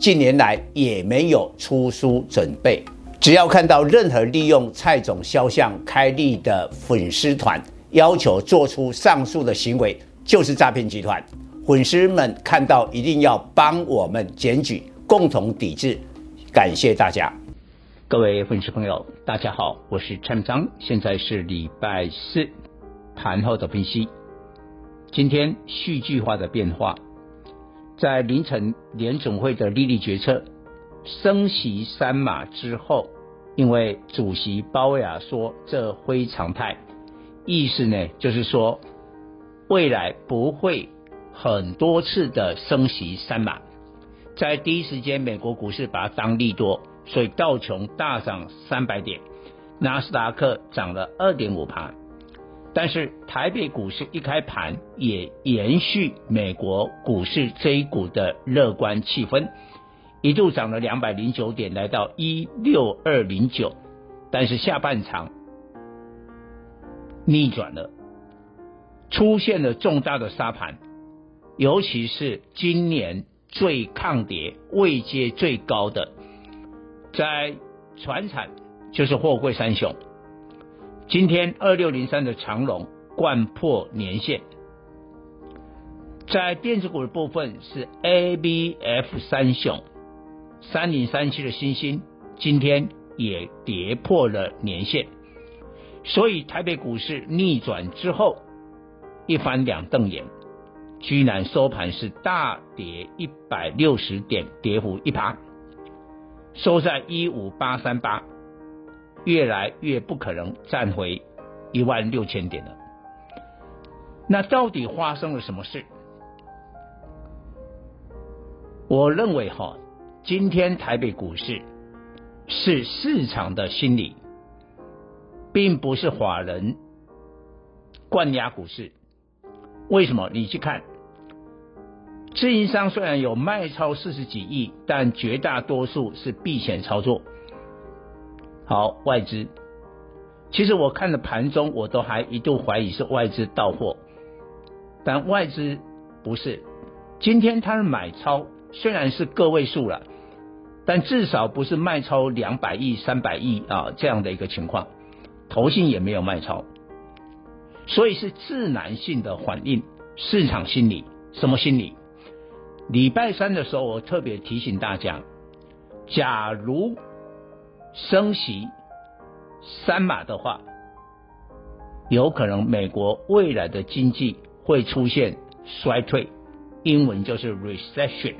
近年来也没有出书准备。只要看到任何利用蔡总肖像开立的粉丝团，要求做出上述的行为，就是诈骗集团。粉丝们看到一定要帮我们检举，共同抵制。感谢大家。各位粉丝朋友，大家好，我是陈章，现在是礼拜四盘后的分析。今天戏剧化的变化，在凌晨联总会的利率决策升息三码之后，因为主席鲍威尔说这非常态，意思呢就是说未来不会很多次的升息三码，在第一时间美国股市把它当利多。所以道琼大涨三百点，纳斯达克涨了二点五趴，但是台北股市一开盘也延续美国股市这一股的乐观气氛，一度涨了两百零九点，来到一六二零九，但是下半场逆转了，出现了重大的杀盘，尤其是今年最抗跌、位阶最高的。在船产就是货柜三雄，今天二六零三的长荣掼破年线，在电子股的部分是 ABF 三雄，三零三七的星星今天也跌破了年线，所以台北股市逆转之后一翻两瞪眼，居然收盘是大跌一百六十点，跌幅一趴。收在一五八三八，越来越不可能站回一万六千点了。那到底发生了什么事？我认为哈，今天台北股市是市场的心理，并不是法人灌压股市。为什么？你去看。自营商虽然有卖超四十几亿，但绝大多数是避险操作。好，外资，其实我看了盘中，我都还一度怀疑是外资到货，但外资不是。今天他的买超虽然是个位数了，但至少不是卖超两百亿、三百亿啊这样的一个情况，投信也没有卖超，所以是自然性的反应，市场心理，什么心理？礼拜三的时候，我特别提醒大家，假如升息三码的话，有可能美国未来的经济会出现衰退，英文就是 recession。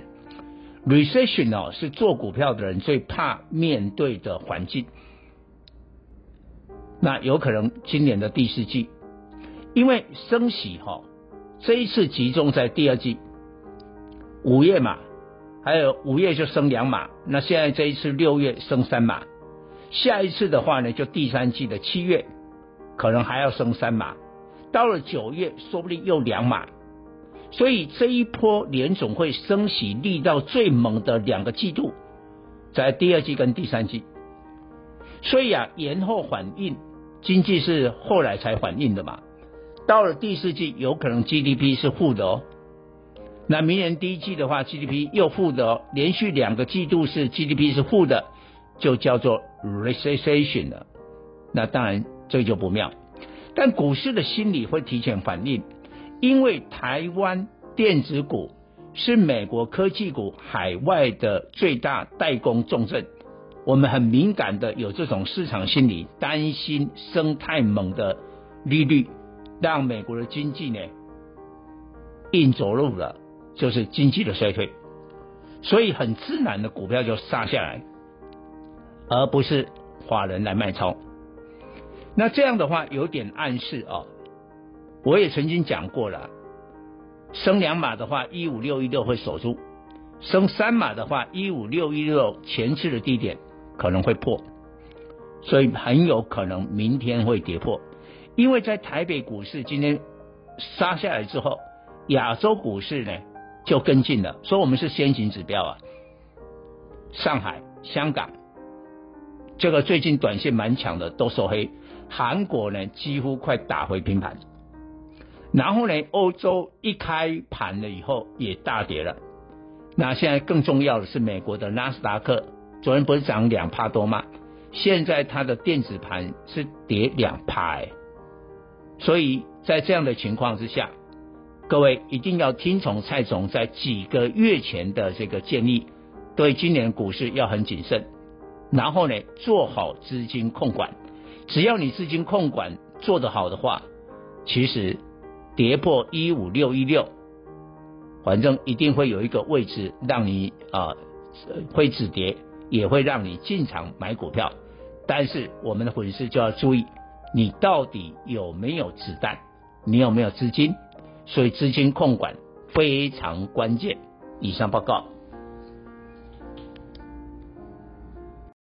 recession 哦，是做股票的人最怕面对的环境。那有可能今年的第四季，因为升息哈，这一次集中在第二季。五月嘛，还有五月就升两码，那现在这一次六月升三码，下一次的话呢，就第三季的七月可能还要升三码，到了九月说不定又两码，所以这一波联总会升息力道最猛的两个季度，在第二季跟第三季，所以啊延后反应，经济是后来才反应的嘛，到了第四季有可能 GDP 是负的哦。那明年第一季的话，GDP 又负的哦，连续两个季度是 GDP 是负的，就叫做 recession 了。那当然这就不妙。但股市的心理会提前反应，因为台湾电子股是美国科技股海外的最大代工重镇，我们很敏感的有这种市场心理，担心升太猛的利率让美国的经济呢硬着陆了。就是经济的衰退，所以很自然的股票就杀下来，而不是法人来卖超。那这样的话有点暗示啊、哦，我也曾经讲过了，升两码的话，一五六一六会守住，升三码的话，一五六一六前期的低点可能会破，所以很有可能明天会跌破。因为在台北股市今天杀下来之后，亚洲股市呢就跟进了，所以我们是先行指标啊。上海、香港这个最近短线蛮强的都收黑，韩国呢几乎快打回平盘，然后呢欧洲一开盘了以后也大跌了。那现在更重要的是美国的纳斯达克，昨天不是涨两帕多吗？现在它的电子盘是跌两帕哎，所以在这样的情况之下，各位一定要听从蔡总在几个月前的这个建议，对今年股市要很谨慎，然后呢做好资金控管，只要你资金控管做得好的话，其实跌破一五六一六。反正一定会有一个位置让你啊、呃、会止跌，也会让你进场买股票。但是我们的粉丝就要注意，你到底有没有子弹，你有没有资金？所以资金控管非常关键。以上报告。